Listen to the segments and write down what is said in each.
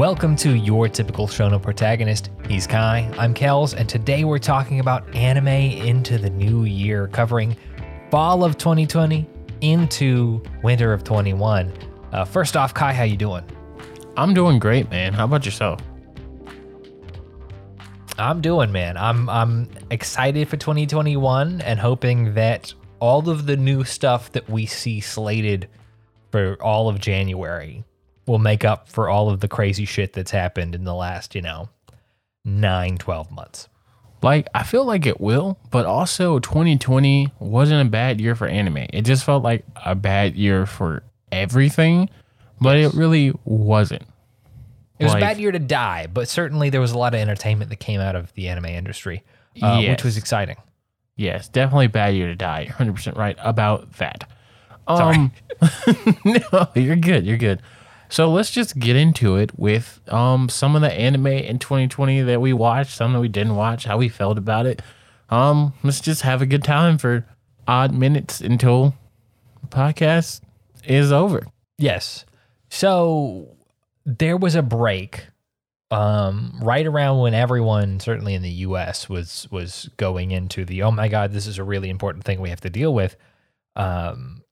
Welcome to your typical Shonen protagonist. He's Kai, I'm Kells, and today we're talking about anime into the new year, covering fall of 2020 into winter of 21. Uh, first off, Kai, how you doing? I'm doing great, man. How about yourself? I'm doing, man. I'm I'm excited for 2021 and hoping that all of the new stuff that we see slated for all of January will make up for all of the crazy shit that's happened in the last, you know, 9 12 months. Like, I feel like it will, but also 2020 wasn't a bad year for anime. It just felt like a bad year for everything, but it really wasn't. It was Like- a bad year to die, but certainly there was a lot of entertainment that came out of the anime industry, uh, which was exciting. Yes, definitely a bad year to die. You're 100% right about that. Sorry. Um, no, you're good. You're good. So let's just get into it with um some of the anime in 2020 that we watched, some that we didn't watch, how we felt about it. Um, let's just have a good time for odd minutes until the podcast is over. Yes. So there was a break um, right around when everyone, certainly in the U.S., was was going into the oh my god, this is a really important thing we have to deal with. Um,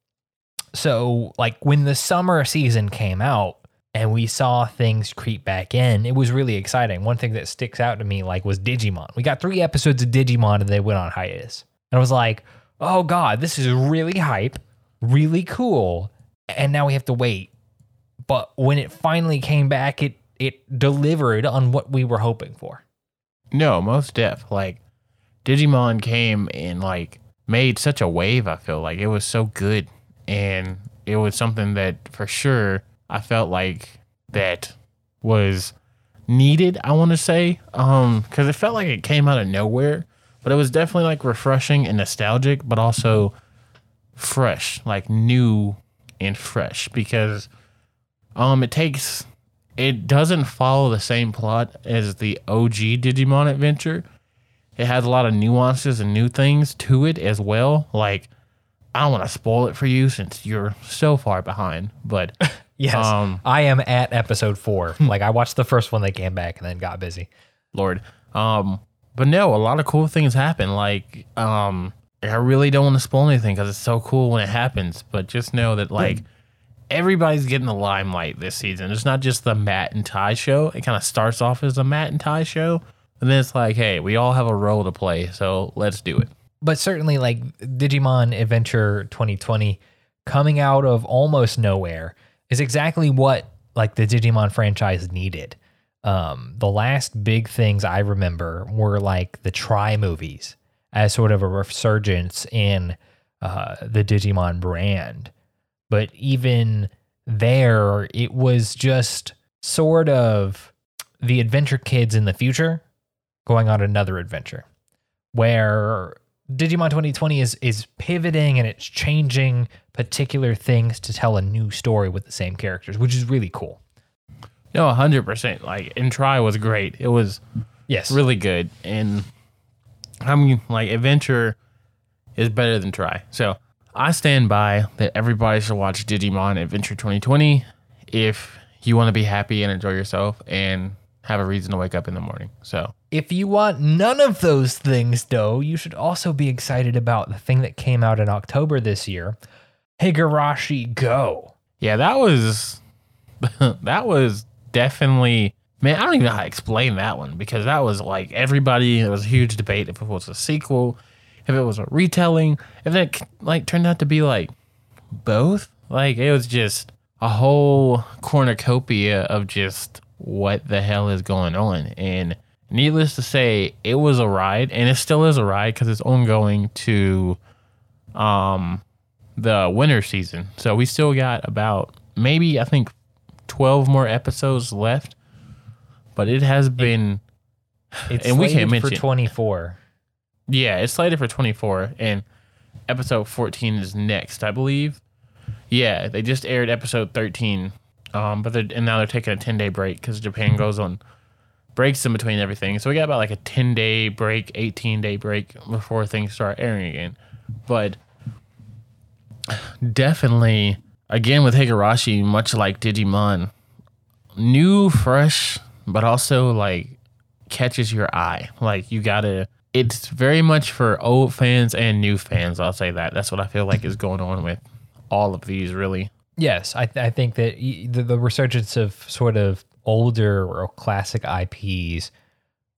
so like when the summer season came out and we saw things creep back in, it was really exciting. One thing that sticks out to me like was Digimon. We got three episodes of Digimon and they went on hiatus, and I was like, oh god, this is really hype, really cool, and now we have to wait but when it finally came back, it it delivered on what we were hoping for. No, most def. Like Digimon came and like made such a wave, I feel like. It was so good. And it was something that for sure I felt like that was needed, I want to say. Um, because it felt like it came out of nowhere. But it was definitely like refreshing and nostalgic, but also fresh, like new and fresh. Because um it takes it doesn't follow the same plot as the OG Digimon adventure. It has a lot of nuances and new things to it as well. Like, I don't want to spoil it for you since you're so far behind, but Yes, Um, I am at episode four. like I watched the first one, they came back and then got busy. Lord. Um, but no, a lot of cool things happen. Like, um, I really don't want to spoil anything because it's so cool when it happens. But just know that like everybody's getting the limelight this season. It's not just the Matt and Ty show. It kind of starts off as a Matt and Ty show, and then it's like, hey, we all have a role to play, so let's do it. But certainly, like Digimon Adventure 2020 coming out of almost nowhere is exactly what like the Digimon franchise needed. Um, the last big things I remember were like the Tri movies as sort of a resurgence in uh, the Digimon brand. But even there, it was just sort of the adventure kids in the future going on another adventure where Digimon 2020 is is pivoting and it's changing particular things to tell a new story with the same characters, which is really cool. No, hundred percent. Like, and Tri was great. It was Yes. really good, and I mean, like, Adventure is better than Tri. So I stand by that. Everybody should watch Digimon Adventure 2020 if you want to be happy and enjoy yourself and have a reason to wake up in the morning. So If you want none of those things though, you should also be excited about the thing that came out in October this year, Higurashi Go. yeah, that was that was definitely man. I don't even know how to explain that one because that was like everybody. There was a huge debate if it was a sequel, if it was a retelling, if it like turned out to be like both. Like it was just a whole cornucopia of just what the hell is going on. And needless to say, it was a ride, and it still is a ride because it's ongoing to um the winter season. So we still got about maybe I think twelve more episodes left. But it has been It's And we slated can't for 24. Yeah, it's slated for 24, and episode 14 is next, I believe. Yeah, they just aired episode 13, um, but they're, and now they're taking a 10 day break because Japan goes on breaks in between everything. So we got about like a 10 day break, 18 day break before things start airing again. But definitely, again with Higurashi, much like Digimon, new, fresh, but also like catches your eye. Like you gotta. It's very much for old fans and new fans. I'll say that. That's what I feel like is going on with all of these. Really. Yes, I, th- I think that the, the resurgence of sort of older or classic IPs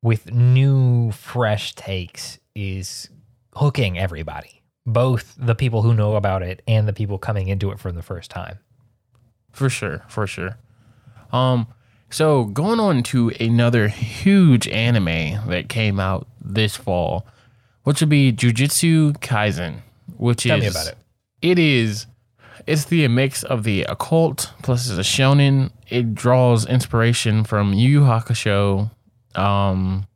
with new, fresh takes is hooking everybody, both the people who know about it and the people coming into it for the first time. For sure, for sure. Um, so going on to another huge anime that came out this fall, which would be Jujutsu Kaisen, which Tell is Tell me about it. It is it's the mix of the occult plus it's a shonen. It draws inspiration from Yu Yu Hakusho, um,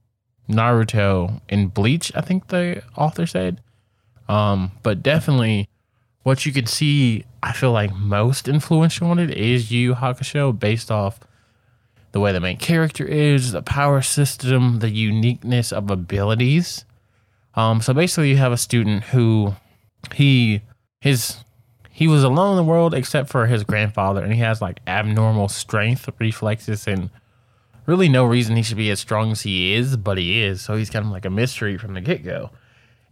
Naruto, and Bleach. I think the author said. Um, but definitely, what you could see, I feel like most influential on it is Yu Yu Hakusho, based off the way the main character is, the power system, the uniqueness of abilities. Um, so basically, you have a student who he his he was alone in the world except for his grandfather, and he has like abnormal strength, reflexes, and really no reason he should be as strong as he is, but he is. So he's kind of like a mystery from the get go.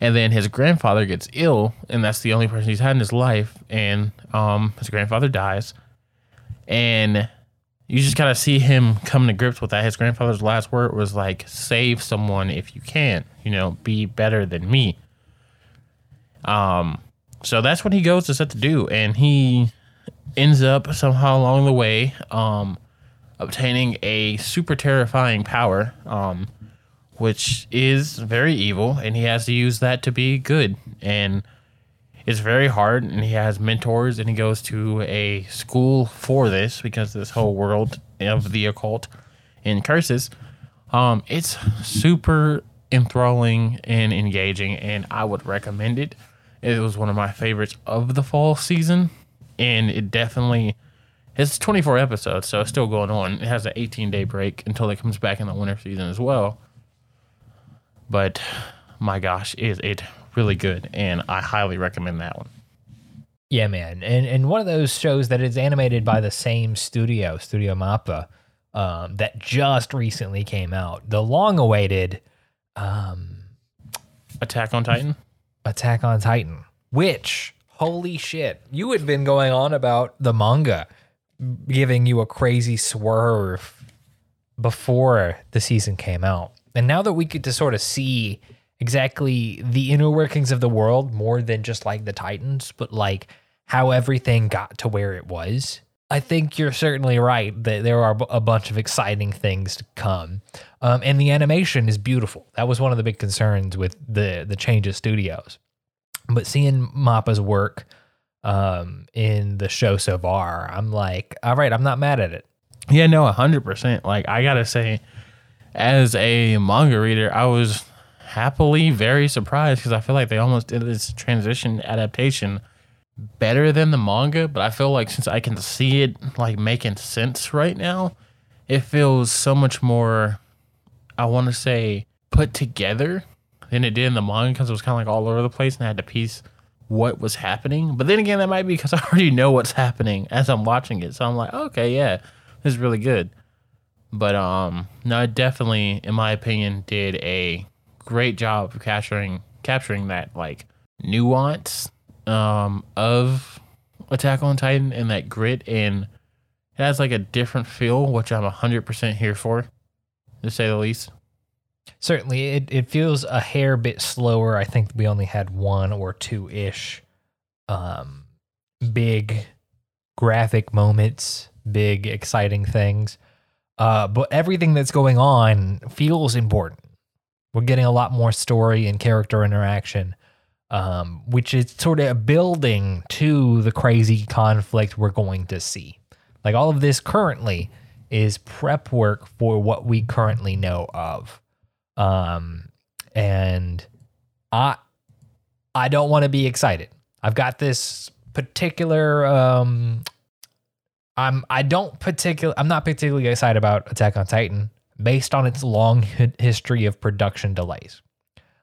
And then his grandfather gets ill, and that's the only person he's had in his life. And um, his grandfather dies, and you just kind of see him come to grips with that. His grandfather's last word was like, "Save someone if you can. You know, be better than me." Um, so that's what he goes to set to do, and he ends up somehow along the way, um, obtaining a super terrifying power, um, which is very evil, and he has to use that to be good, and it's very hard. And he has mentors, and he goes to a school for this because this whole world of the occult and curses. Um, it's super enthralling and engaging, and I would recommend it. It was one of my favorites of the fall season, and it definitely it's 24 episodes, so it's still going on. It has an 18 day break until it comes back in the winter season as well. But my gosh, is it really good, and I highly recommend that one. Yeah, man, and and one of those shows that is animated by the same studio, Studio Mappa, um, that just recently came out, the long-awaited um, Attack on Titan. Attack on Titan, which holy shit, you had been going on about the manga giving you a crazy swerve before the season came out. And now that we get to sort of see exactly the inner workings of the world more than just like the Titans, but like how everything got to where it was, I think you're certainly right that there are a bunch of exciting things to come. Um, and the animation is beautiful. That was one of the big concerns with the the change of studios. But seeing Mappa's work um, in the show so far, I'm like, all right, I'm not mad at it. Yeah, no, hundred percent. Like I gotta say, as a manga reader, I was happily very surprised because I feel like they almost did this transition adaptation better than the manga. But I feel like since I can see it like making sense right now, it feels so much more. I want to say put together than it did in the manga because it was kind of like all over the place and I had to piece what was happening. But then again, that might be because I already know what's happening as I'm watching it. So I'm like, okay, yeah, this is really good. But um, no, it definitely, in my opinion, did a great job of capturing capturing that like nuance um of Attack on Titan and that grit and it has like a different feel, which I'm hundred percent here for, to say the least. Certainly, it, it feels a hair bit slower. I think we only had one or two ish um, big graphic moments, big exciting things. Uh, but everything that's going on feels important. We're getting a lot more story and character interaction, um, which is sort of building to the crazy conflict we're going to see. Like all of this currently is prep work for what we currently know of. Um, and I I don't want to be excited. I've got this particular um I'm I don't particular I'm not particularly excited about Attack on Titan based on its long history of production delays.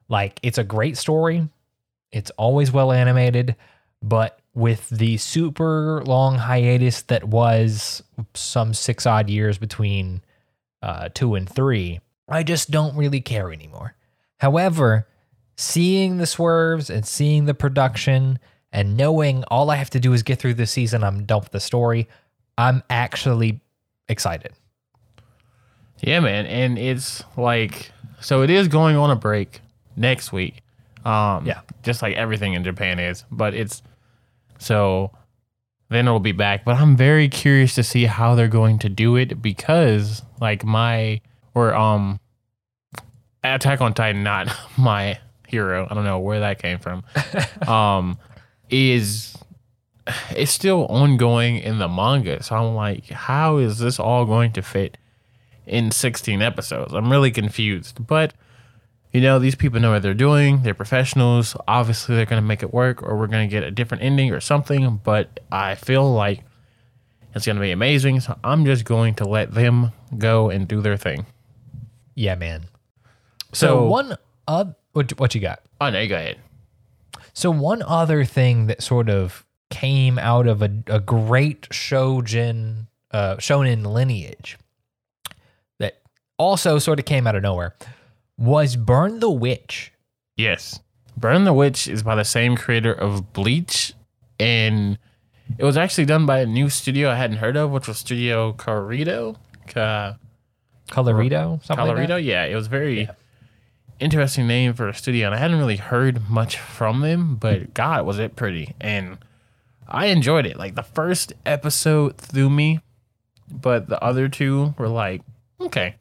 Like it's a great story. It's always well animated, but with the super long hiatus that was some six odd years between uh, two and three, I just don't really care anymore. However, seeing the swerves and seeing the production and knowing all I have to do is get through the season, I'm done with the story, I'm actually excited. Yeah, man, and it's like so it is going on a break next week. Um Yeah. just like everything in Japan is, but it's so then it'll be back, but I'm very curious to see how they're going to do it because like my or um Attack on Titan not my hero. I don't know where that came from. um is it's still ongoing in the manga. So I'm like, how is this all going to fit in 16 episodes? I'm really confused. But, you know, these people know what they're doing. They're professionals. Obviously, they're going to make it work, or we're going to get a different ending or something. But I feel like it's going to be amazing. So I'm just going to let them go and do their thing. Yeah, man. So, So, one uh, what what you got? Oh, no, you go ahead. So one other thing that sort of came out of a, a great shojin uh, shonen lineage that also sort of came out of nowhere was Burn the Witch. Yes. Burn the Witch is by the same creator of Bleach. And it was actually done by a new studio I hadn't heard of, which was Studio Corrido. Ca- Colorido, something like Colorado. that? yeah, it was very interesting name for a studio, and I hadn't really heard much from them, but hmm. God, was it pretty! And I enjoyed it. Like the first episode threw me, but the other two were like, okay,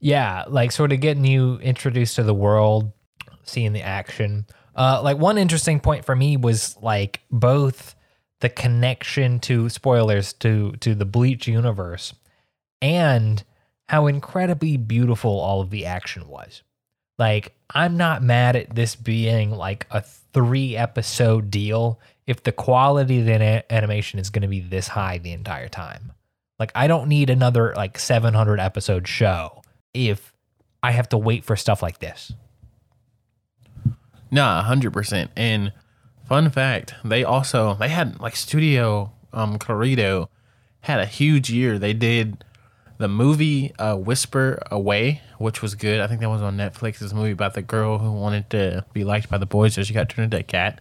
Yeah, like sort of getting you introduced to the world, seeing the action. Uh, like one interesting point for me was like both the connection to spoilers to to the Bleach universe and how incredibly beautiful all of the action was. Like I'm not mad at this being like a 3 episode deal if the quality of the animation is going to be this high the entire time. Like I don't need another like 700 episode show if I have to wait for stuff like this. Nah, hundred percent. And fun fact, they also they had like Studio um Corrido had a huge year. They did the movie uh, Whisker Away, which was good. I think that was on Netflix. A movie about the girl who wanted to be liked by the boys, so she got turned into a cat.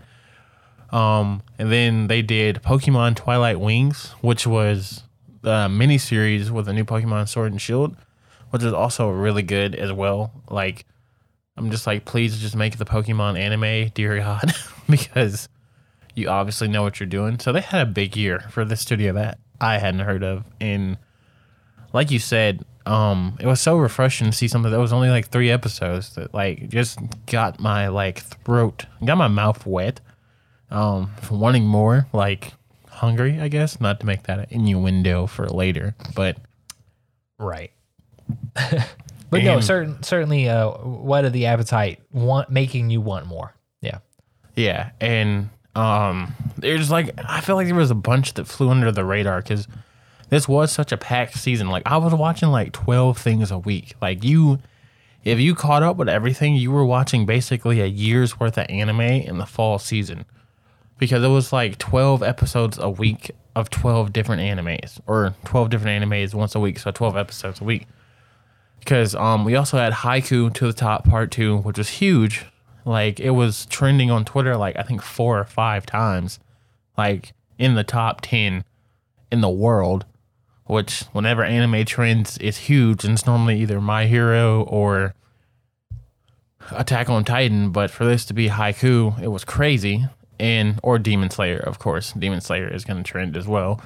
Um, and then they did Pokemon Twilight Wings, which was the miniseries with a new Pokemon Sword and Shield, which is also really good as well. Like I'm just like, please just make the Pokemon anime, dear God, because you obviously know what you're doing. So they had a big year for the studio that I hadn't heard of. And like you said, um, it was so refreshing to see something that was only like three episodes that like just got my like throat, got my mouth wet, um, for wanting more, like hungry, I guess. Not to make that an innuendo for later, but Right. But no, certain certainly uh what are the appetite want making you want more. Yeah. Yeah, and um, there's like I feel like there was a bunch that flew under the radar because this was such a packed season. Like I was watching like twelve things a week. Like you, if you caught up with everything, you were watching basically a year's worth of anime in the fall season because it was like twelve episodes a week of twelve different animes or twelve different animes once a week, so twelve episodes a week. Because um, we also had Haikyu to the top part two, which was huge. Like it was trending on Twitter like I think four or five times, like in the top ten in the world. Which whenever anime trends is huge, and it's normally either My Hero or Attack on Titan. But for this to be Haikyu, it was crazy. And or Demon Slayer, of course. Demon Slayer is going to trend as well.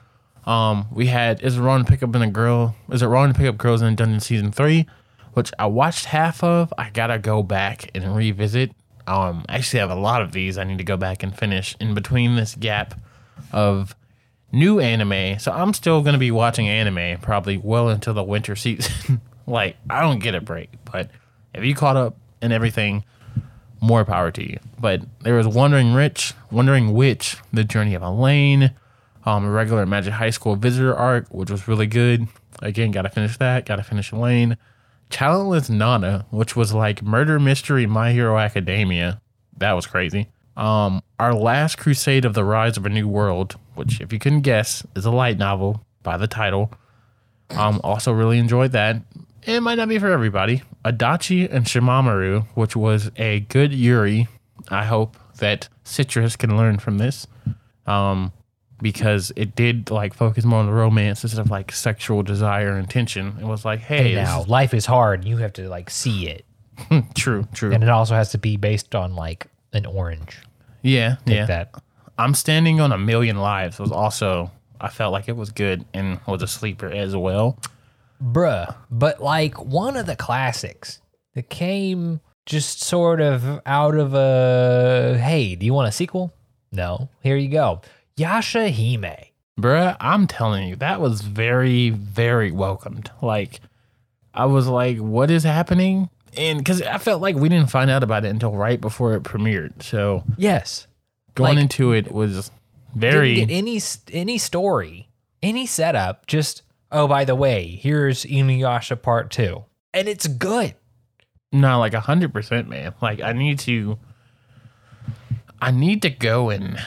Um, we had Is It Wrong to Pick Up in a Girl? Is It Wrong to Pick Up Girls in Dungeon Season 3? Which I watched half of. I gotta go back and revisit. Um, I actually have a lot of these I need to go back and finish in between this gap of new anime. So I'm still gonna be watching anime probably well into the winter season. like, I don't get a break. But if you caught up and everything, more power to you. But there was Wandering Rich, Wondering Witch, The Journey of Elaina, um, Irregular Magic High School visitor arc, which was really good. Again, gotta finish that. Gotta finish Elaina. Talentless Nana, which was like murder mystery My Hero Academia. That was crazy. Um, our last crusade of the rise of a new world, which, if you couldn't guess, is a light novel by the title. Um, also really enjoyed that. It might not be for everybody. Adachi and Shimamura, which was a good Yuri. I hope that Citrus can learn from this. Um, because it did like focus more on the romance instead of like sexual desire and tension. It was like, hey, Hey, this now life is hard. You have to like see it, is- true, true. and it also has to be based on like an orange. yeah, Take yeah. that. I'm standing on a million lives was also I felt like it was good and was a sleeper as well. Bruh, but like one of the classics that came just sort of out of a hey, do you want a sequel? No. Here you go. Yasha Hime. Bruh, I'm telling you, that was very, very welcomed. Like, I was like, what is happening? And because I felt like we didn't find out about it until right before it premiered. So Yes. going Like- into it was very. Didn't get any any story, any setup. Just oh, by the way, here's Inuyasha Part Two, and it's good. No, like a hundred percent, man. Like I need to, I need to go and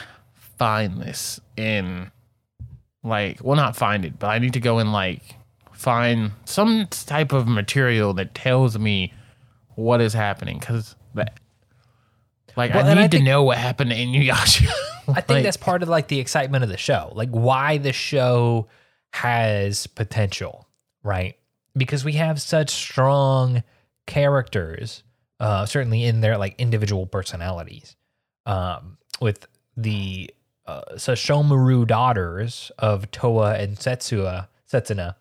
find this in, like, well, not find it, but I need to go and like find some type of material that tells me what is happening, because that, like, Well, I need I to know what happened to Inuyasha. I think that's part of like the excitement of the show, like why the show has potential, right? Because we have such strong characters, uh, certainly in their like individual personalities. Um, with the uh, Sesshomaru daughters of Towa and Setsua, Setsuna,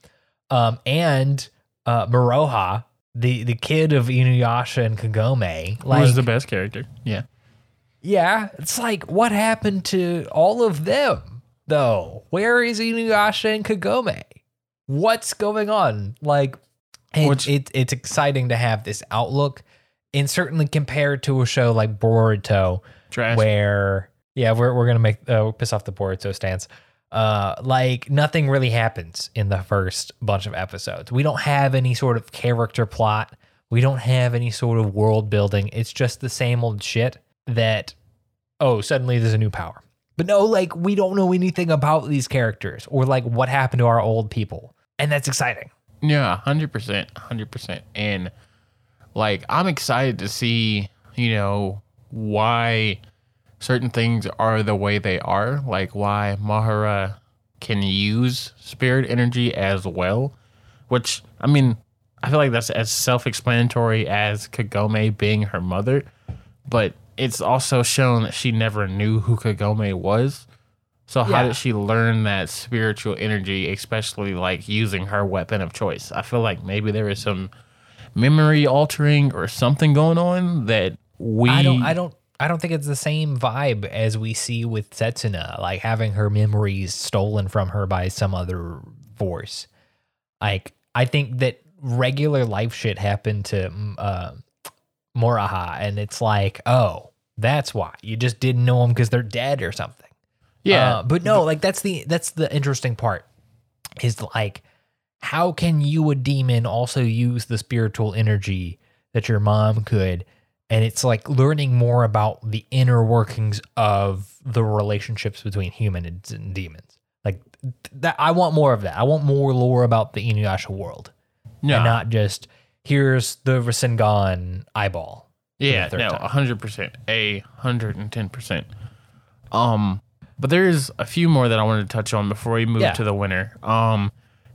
um, and uh, Moroha, the the kid of Inuyasha and Kagome, like was the best character? Yeah. yeah, it's like what happened to all of them though? Where is Inuyasha and Kagome? What's going on? Like it, it, it's exciting to have this outlook and certainly compared to a show like Boruto Trash. where yeah, we're we're to make uh, piss off the Boruto stance. Uh like nothing really happens in the first bunch of episodes. We don't have any sort of character plot. We don't have any sort of world building. It's just the same old shit that oh, suddenly there's a new power. But no, like we don't know anything about these characters or like what happened to our old people. And that's exciting. Yeah, hundred percent, hundred percent. And like, I'm excited to see, you know, why certain things are the way they are. Like, why Moroha can use spirit energy as well. Which, I mean, I feel like that's as self-explanatory as Kagome being her mother, but it's also shown that she never knew who Kagome was. So how Yeah. did she learn that spiritual energy, especially like using her weapon of choice? I feel like maybe there is some memory altering or something going on that we I don't I don't I don't think it's the same vibe as we see with Setsuna, like having her memories stolen from her by some other force. Like I think that regular life shit happened to mm, uh, Moroha, and it's like, oh, that's why you just didn't know them because they're dead or something. yeah Uh, but no, like that's the that's the interesting part is like how can you a demon also use the spiritual energy that your mom could and it's like learning more about the inner workings of the relationships between humans and demons. Like that I want more of that. I want more lore about the Inuyasha world. no And not just here's the Rasengan eyeball. yeah no hundred percent a hundred and ten percent. Um, but there's a few more that I wanted to touch on before we move Yeah. to the winner. Um,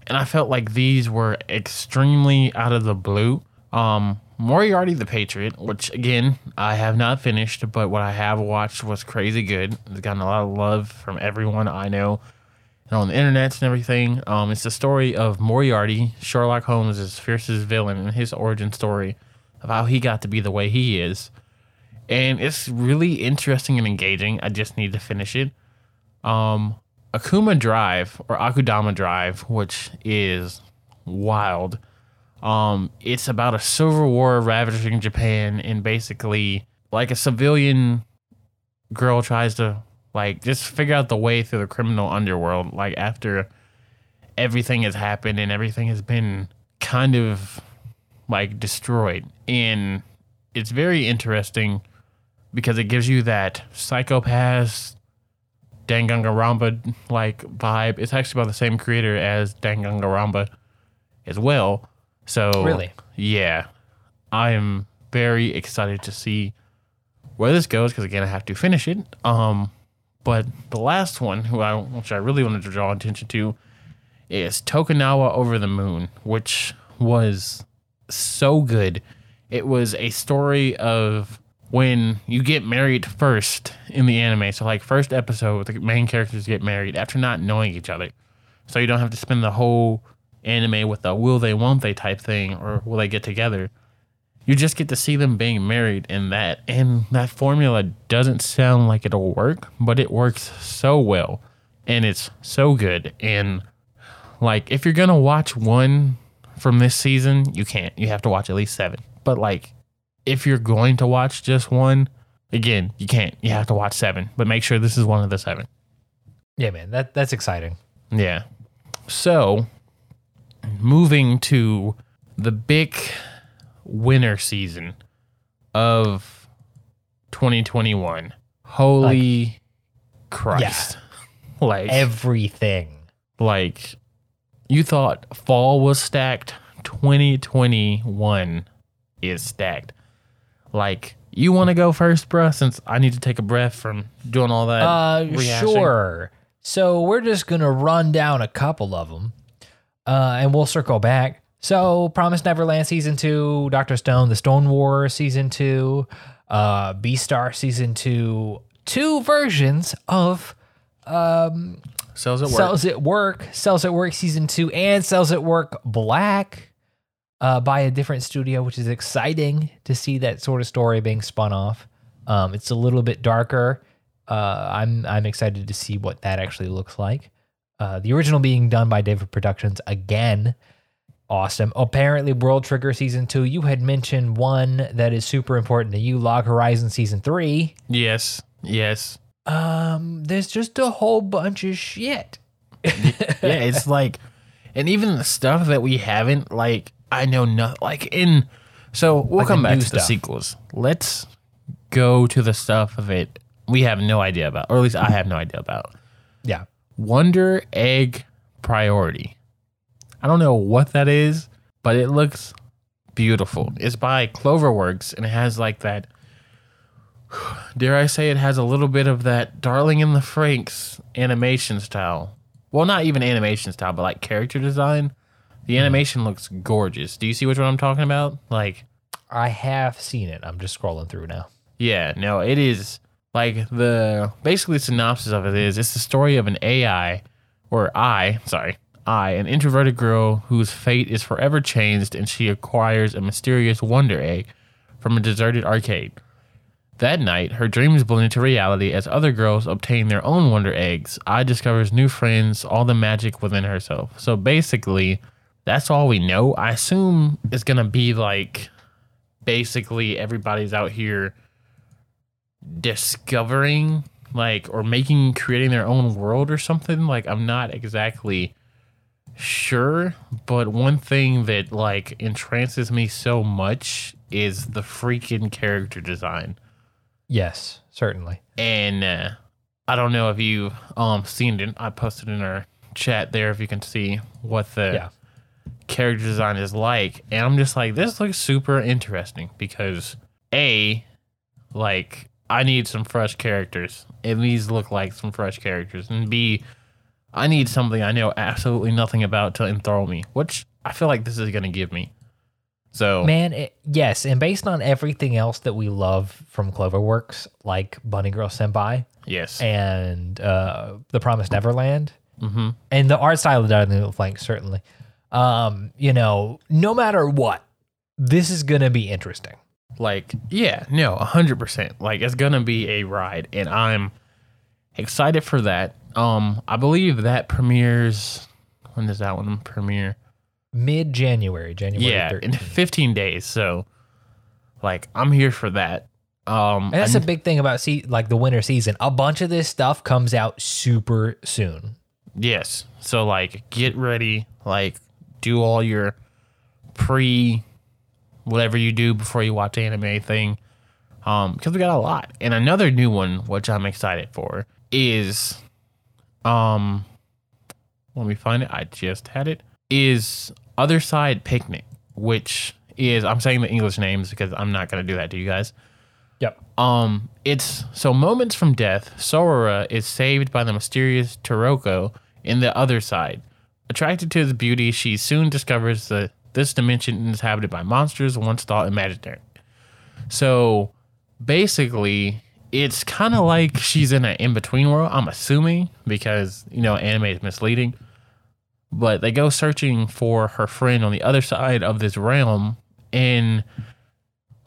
and I felt like these were extremely out of the blue. Um, Moriarty the Patriot, which again I have not finished, but what I have watched was crazy good. It's gotten a lot of love from everyone I know and on the internet and everything. Um, it's the story of Moriarty, Sherlock Holmes' fiercest villain, and his origin story of how he got to be the way he is. And it's really interesting and engaging. I just need to finish it. Um, Akuma Drive or Akudama Drive, which is wild. Um, it's about a civil war ravaging Japan, and basically, like a civilian girl tries to like just figure out the way through the criminal underworld. Like after everything has happened and everything has been kind of like destroyed, and it's very interesting. because it gives you that psychopath Danganronpa like vibe. It's actually by the same creator as Danganronpa as well. So Really? yeah, I am very excited to see where this goes because again I have to finish it. Um, but the last one, who I which I really wanted to draw attention to, is Tonikawa Over the Moon, which was so good. It was a story of when you get married first in the anime. So like first episode, the main characters get married after not knowing each other. So you don't have to spend the whole anime with a will they won't they type thing or will they get together. You just get to see them being married in that and that formula doesn't sound like it'll work, but it works so well and it's so good and like if you're to watch one from this season, you can't. You have to watch at least 7. But like if you're going to watch just one, again, you can't. You have to watch 7, but make sure this is one of the 7. Yeah, man, that that's exciting. Yeah. So, moving to the big winter season of 2021. Holy Christ. Like, Everything. like you thought fall was stacked, 2021 is stacked. Like, you want to go first, bruh, since I need to take a breath from doing all that. Uh, rehashing? sure. So we're just gonna run down a couple of them, uh, and we'll circle back. So, Promise Neverland season two, Doctor Stone, The Stone War season two, uh, Beastar season two, two versions of um, Cells at work. Cells at Work, Cells at Work season two, and Cells at Work Black uh, by a different studio, which is exciting to see that sort of story being spun off. Um, it's a little bit darker. Uh, I'm I'm excited to see what that actually looks like. Uh, the original being done by David Productions again. Awesome. Apparently, World Trigger season two. You had mentioned one that is super important to you, Log Horizon season three. yes. Yes. Um, there's just a whole bunch of shit. yeah, it's like, and even the stuff that we haven't like, I know not like in. So we'll Like come back to the sequels. Let's go to the stuff that we have no idea about, or at least I have no idea about. Yeah. Wonder Egg Priority. I don't know what that is, but it looks beautiful. It's by Cloverworks and it has like that. Dare I say it has a little bit of that Darling in the Franxx animation style. Well, not even animation style, but like character design. The hmm. animation looks gorgeous. Do you see which one I'm talking about? Like, I have seen it. I'm just scrolling through now. yeah, no, it is like the basically synopsis of it is it's the story of an AI or I, sorry, I, an introverted girl whose fate is forever changed and she acquires a mysterious wonder egg from a deserted arcade. That night, her dreams blend into reality as other girls obtain their own wonder eggs. Ai discovers new friends, all the magic within herself. So basically, that's all we know. I assume it's gonna be like basically everybody's out here discovering like or making creating their own world or something like i'm not exactly sure but one thing that like entrances me so much is the freaking character design Yes, certainly. and uh, i don't know if you um seen it i posted in our chat there if you can see what the Yeah. character design is like and i'm just like this looks super interesting because a like i need some fresh characters and these look like some fresh characters and b i need something i know absolutely nothing about to enthrall me which i feel like this is going to give me so Man, it, yes, and based on everything else that we love from Cloverworks, like Bunny Girl Senpai yes and uh, The Promised Neverland, hmm and the art style of Darling Franxx, certainly. Um, you know, no matter what, this is gonna be interesting. Like yeah no 100% like it's gonna be a ride and i'm excited for that um i believe that premieres when does that one premiere Mid January, January yeah 13th. in 15 days so like i'm here for that um And that's a big thing about see like the winter season. A bunch of this stuff comes out super soon. yes so like get ready like do all your pre whatever you do before you watch anime thing Um, because we got a lot. And another new one, which I'm excited for, is um let me find it. I just had it. Is Other Side Picnic, which is I'm saying the English names because I'm not gonna do that to you guys. Yep. Um, it's so moments from death. Sora is saved by the mysterious Toriko in the other side. Attracted to his beauty, she soon discovers that this dimension is inhabited by monsters once thought imaginary. So basically, it's kind of like she's in an in between world. I'm assuming because you know anime is misleading, but they go searching for her friend on the other side of this realm, and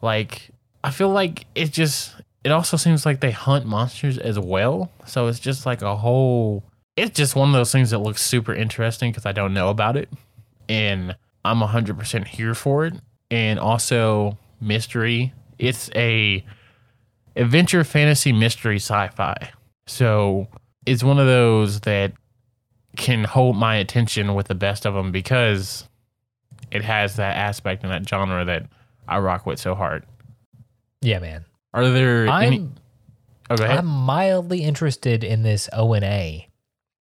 like I feel like it just it also seems like they hunt monsters as well. So it's just like a whole. It's just one of those things that looks super interesting because I don't know about it, and I'm 100% here for it. And also mystery. It's a adventure fantasy mystery sci-fi. So it's one of those that can hold my attention with the best of them because it has that aspect and that genre that I rock with so hard. Yeah, man. Are there I'm any? Oh. I'm mildly interested in this O and A,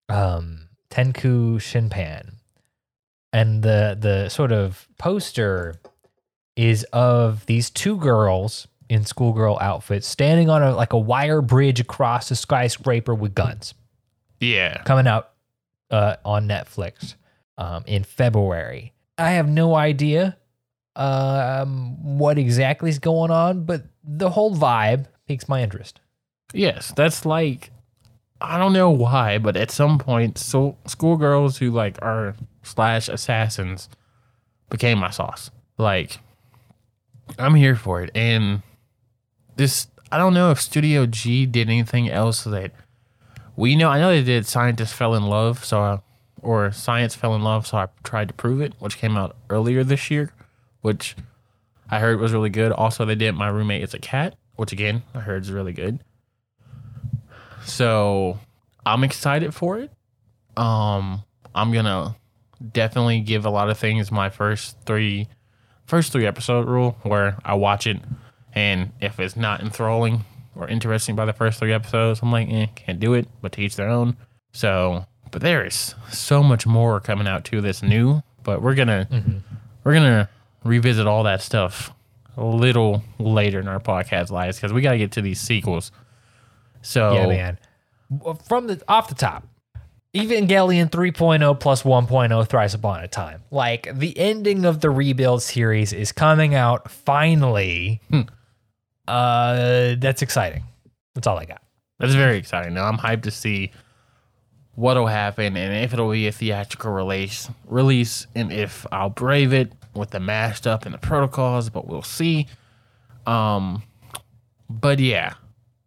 um, Tenku Shinpan, and the the sort of poster is of these two girls in schoolgirl outfits standing on a like a wire bridge across a skyscraper with guns yeah. coming out uh, on Netflix um, in February. I have no idea um, what exactly is going on, but the whole vibe piques my interest. Yes, that's like I don't know why, but at some point, so schoolgirls who like are slash assassins became my sauce. Like, I'm here for it, and this I don't know if Studio G did anything else that we know. I know they did. Scientists fell in love, so I, or science fell in love, so I tried to prove it, which came out earlier this year, which I heard was really good. Also, they did My Roommate Is a Cat, which again I heard is really good. So I'm excited for it. Um, I'm gonna definitely give a lot of things my first three, first three episode rule, where I watch it, and if it's not enthralling or interesting by the first three episodes, I'm like, eh, can't do it. But to each their own. So, but there is so much more coming out to this new. But we're gonna we're gonna revisit all that stuff a little later in our podcast lives because we got to get to these sequels. So Yeah, man. From the off the top, Evangelion 3.0 plus 1.0 thrice upon a time. Like the ending of the rebuild series is coming out finally. Uh, that's exciting. That's all I got. That's very exciting. Now I'm hyped to see what'll happen and if it'll be a theatrical release release and if I'll brave it with the mashed up and the protocols, but we'll see. Um but yeah.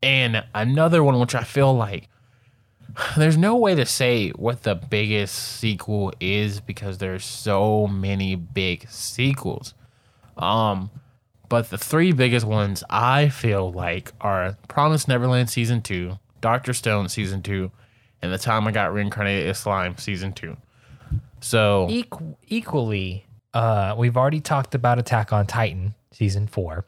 And another one which I feel like there's no way to say what the biggest sequel is because there's so many big sequels. Um but the three biggest ones I feel like are Promise Neverland season 2, Doctor Stone season 2, and The Time I Got Reincarnated as Slime season 2. So, Equ- equally, uh, we've already talked about Attack on Titan season four,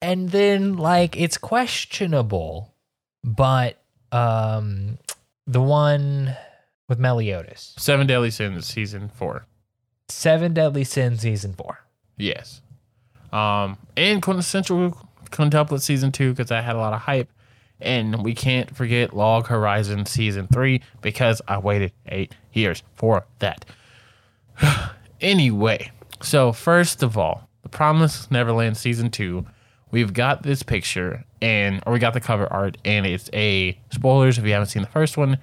and then like it's questionable, but um, the one with Meliodas, Seven Deadly Sins season 4. Seven Deadly Sins season four. Yes. Um, and Quintessential Quintuplet season 2 because I had a lot of hype. And we can't forget Log Horizon season 3 because I waited 8 years for that. anyway, so first of all, The Promised Neverland season 2, we've got this picture and or we got the cover art and it's a spoilers if you haven't seen the first one.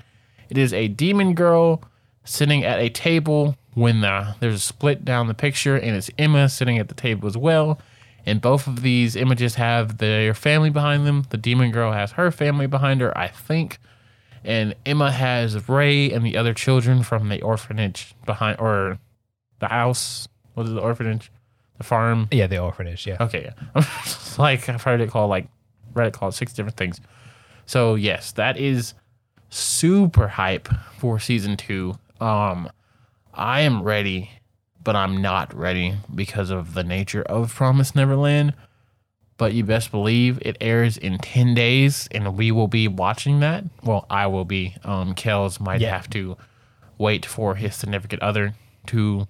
It is a demon girl sitting at a table when the, there's a split down the picture and it's Emma sitting at the table as well. And both of these images have their family behind them. The demon girl has her family behind her, I think. And Emma has Ray and the other children from the orphanage behind, or the house. What is the orphanage? The farm. Yeah, the orphanage. Yeah. Okay, yeah. like I've heard it called like read it called six different things. So yes, that is super hype for season two. Um, I am ready, but I'm not ready because of the nature of Promise Neverland. but you best believe it airs in 10 days and we will be watching that. Well, I will be. Um, Kells might Yeah. have to wait for his significant other to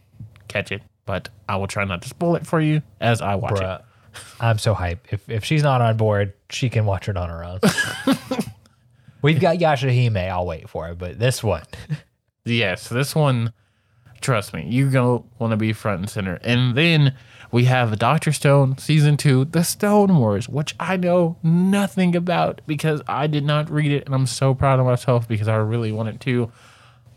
catch it, but I will try not to spoil it for you as I watch it. Bruh, I'm so hyped. If if she's not on board, she can watch it on her own. We've got Yashahime. I'll wait for it, but this one, Yes, this one, trust me, you're going to want to be front and center. And then we have Doctor Stone season two, The Stone Wars, which I know nothing about because I did not read it. And I'm so proud of myself because I really wanted to.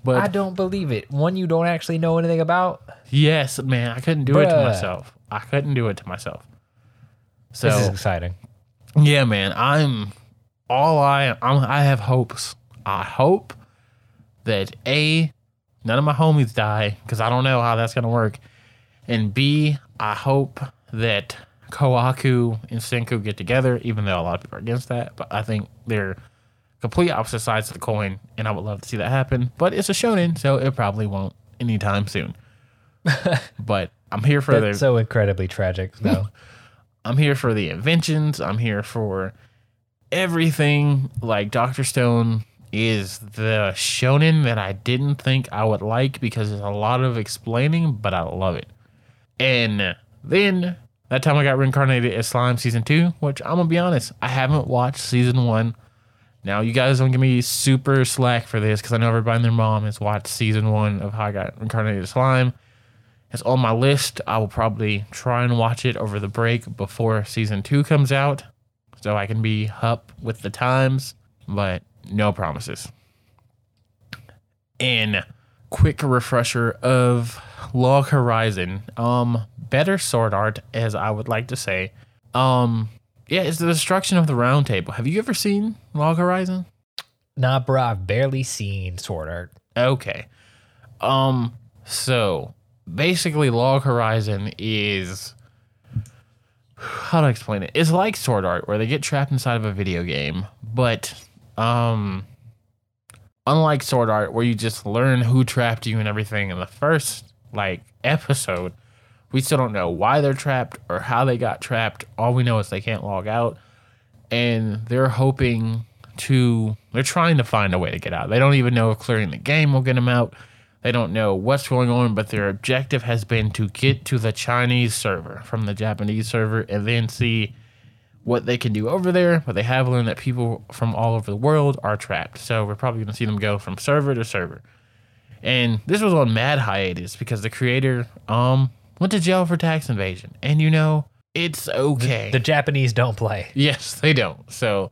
But I don't believe it. One you don't actually know anything about. yes, man, I couldn't do it to myself. I couldn't do it to myself. So, This is exciting. yeah, man, I'm all I I'm, I have hopes. I hope that a none of my homies die because I don't know how that's gonna work, and b I hope that Kohaku and Senku get together, even though a lot of people are against that. But I think they're complete opposite sides of the coin, and I would love to see that happen. But it's a shonen, so it probably won't anytime soon. but I'm here for That's the so incredibly tragic, though. I'm here for the inventions. I'm here for everything. Like Doctor Stone is the shonen that I didn't think I would like because there's a lot of explaining, but I love it. And then that time I got reincarnated as slime season two, which I'm gonna be honest, I haven't watched season one. Now you guys don't give me super slack for this because I know everybody and their mom has watched season one of how I got reincarnated as slime. It's on my list. I will probably try and watch it over the break before season two comes out so I can be up with the times, but no promises. In quick refresher of Log Horizon. Um, better sword art, as I would like to say. Um, yeah, it's the destruction of the round table. Have you ever seen Log Horizon? nah, bro, I've barely seen Sword Art. Okay. Um, so basically Log Horizon is how to explain it? It's like Sword Art where they get trapped inside of a video game, but um unlike Sword Art where you just learn who trapped you and everything in the first like episode, we still don't know why they're trapped or how they got trapped. All we know is they can't log out and they're hoping to they're trying to find a way to get out. They don't even know if clearing the game will get them out. They don't know what's going on, but their objective has been to get to the Chinese server from the Japanese server and then see what they can do over there. But they have learned that people from all over the world are trapped. So we're probably going to see them go from server to server. And this was on mad hiatus because the creator um went to jail for tax invasion. And you know, it's okay. The Japanese don't play. Yes, they don't. So,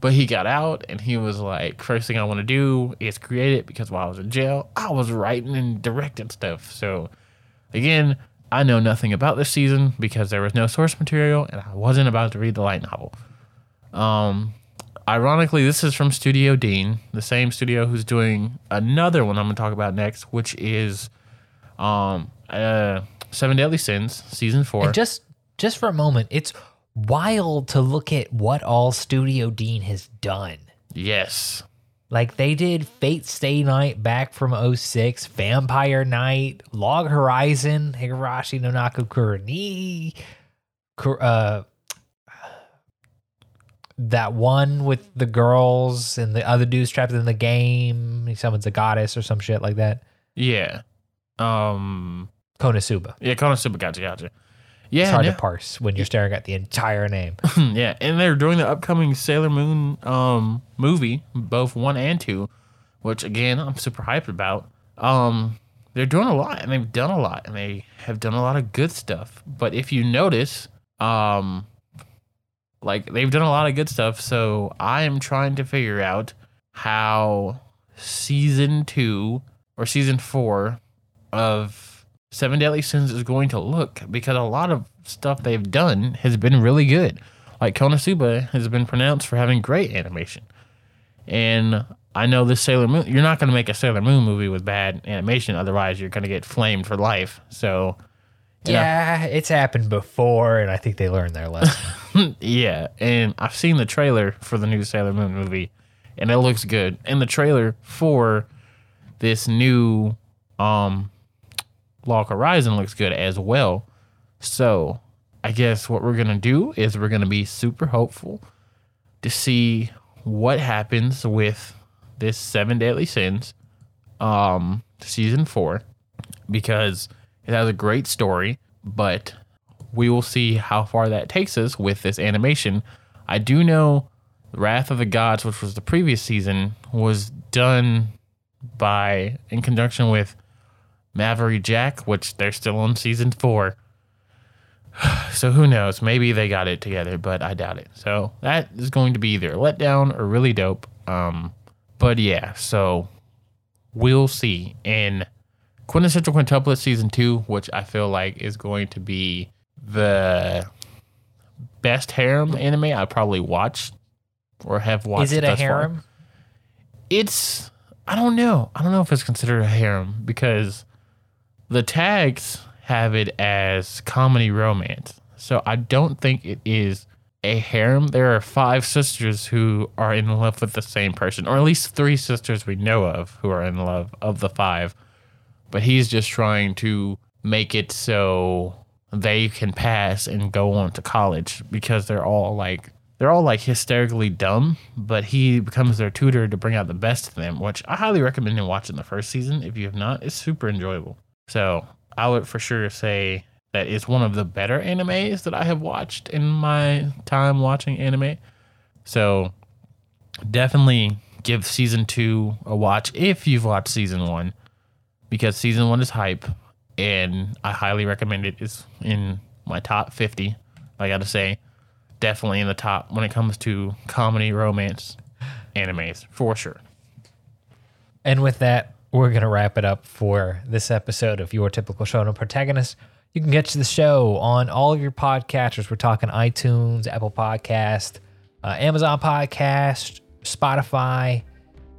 but he got out and he was like, first thing I want to do is create it because while I was in jail, I was writing and directing stuff. So, again, I know nothing about this season because there was no source material and I wasn't about to read the light novel. Um, ironically, this is from Studio Deen, the same studio who's doing another one I'm going to talk about next, which is um, uh, Seven Deadly Sins, season four. And just just for a moment, it's wild to look at what all Studio Deen has done. yes. Like they did Fate Stay Night back from 06, Vampire Knight, Log Horizon, Higurashi no Naku Koro ni, Kur- uh, that one with the girls and the other dudes trapped in the game. He summons a goddess or some shit like that. Yeah. Um. Konosuba. Yeah, Konosuba gotcha, gotcha. It's Yeah, hard no- to parse when you're staring at the entire name. yeah, and they're doing the upcoming Sailor Moon um movie, both one and two, which again I'm super hyped about. Um, they're doing a lot, and they've done a lot, and they have done a lot of good stuff. But if you notice, um, like they've done a lot of good stuff. So I am trying to figure out how season two or season four of Seven Deadly Sins is going to look because a lot of stuff they've done has been really good. Like Konosuba has been pronounced for having great animation. And I know this Sailor Moon, you're not going to make a Sailor Moon movie with bad animation, otherwise, you're going to get flamed for life. So, Yeah, it's happened before, and I think they learned their lesson. yeah. And I've seen the trailer for the new Sailor Moon movie, and it looks good. And the trailer for this new um Log Horizon looks good as well. So I guess what we're gonna do is we're gonna be super hopeful to see what happens with this Seven Deadly Sins, um, season four, because it has a great story, but we will see how far that takes us with this animation. I do know Wrath of the Gods, which was the previous season, was done by in conjunction with Marvy Jack, which they're still on season four. So who knows? Maybe they got it together, but I doubt it. So that is going to be either a letdown or really dope. Um, but yeah, so we'll see. In Quintessential Quintuplet season two, which I feel like is going to be the best harem anime I probably watched or have watched. Is it a thus far. harem? It's I don't know. I don't know if it's considered a harem because the tags have it as comedy romance. So I don't think it is a harem. There are five sisters who are in love with the same person, or at least three sisters we know of who are in love of the five. But he's just trying to make it so they can pass and go on to college because they're all like they're all like hysterically dumb, but he becomes their tutor to bring out the best of them, which I highly recommend you watching the first season. If you have not, it's super enjoyable. So I would for sure say that it's one of the better animes that I have watched in my time watching anime. So definitely give season two a watch if you've watched season one, because season one is hype, and I highly recommend it. It's in my top 50. I gotta say, definitely in the top when it comes to comedy romance animes for sure. And with that, we're going to wrap it up for this episode of Your Typical Shonen Protagonist. You can catch the show on all of your podcasters. We're talking iTunes, Apple Podcast, uh, Amazon Podcast, Spotify,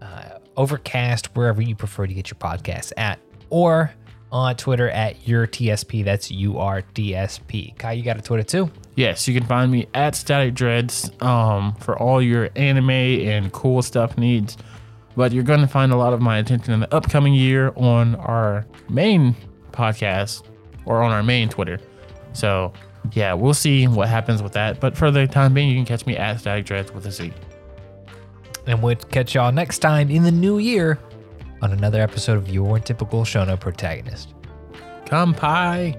uh, Overcast, wherever you prefer to get your podcasts at, or on Twitter at your TSP. That's U R T S P. Kai, you got a Twitter too? Yes, you can find me at Static Dreadz um, for all your anime and cool stuff needs. But you're going to find a lot of my attention in the upcoming year on our main podcast or on our main Twitter. So, yeah, we'll see what happens with that. But for the time being, you can catch me at Static Dreadz with a Z. And we'll catch y'all next time in the new year on another episode of Your Typical Shonen Protagonist. Come pie.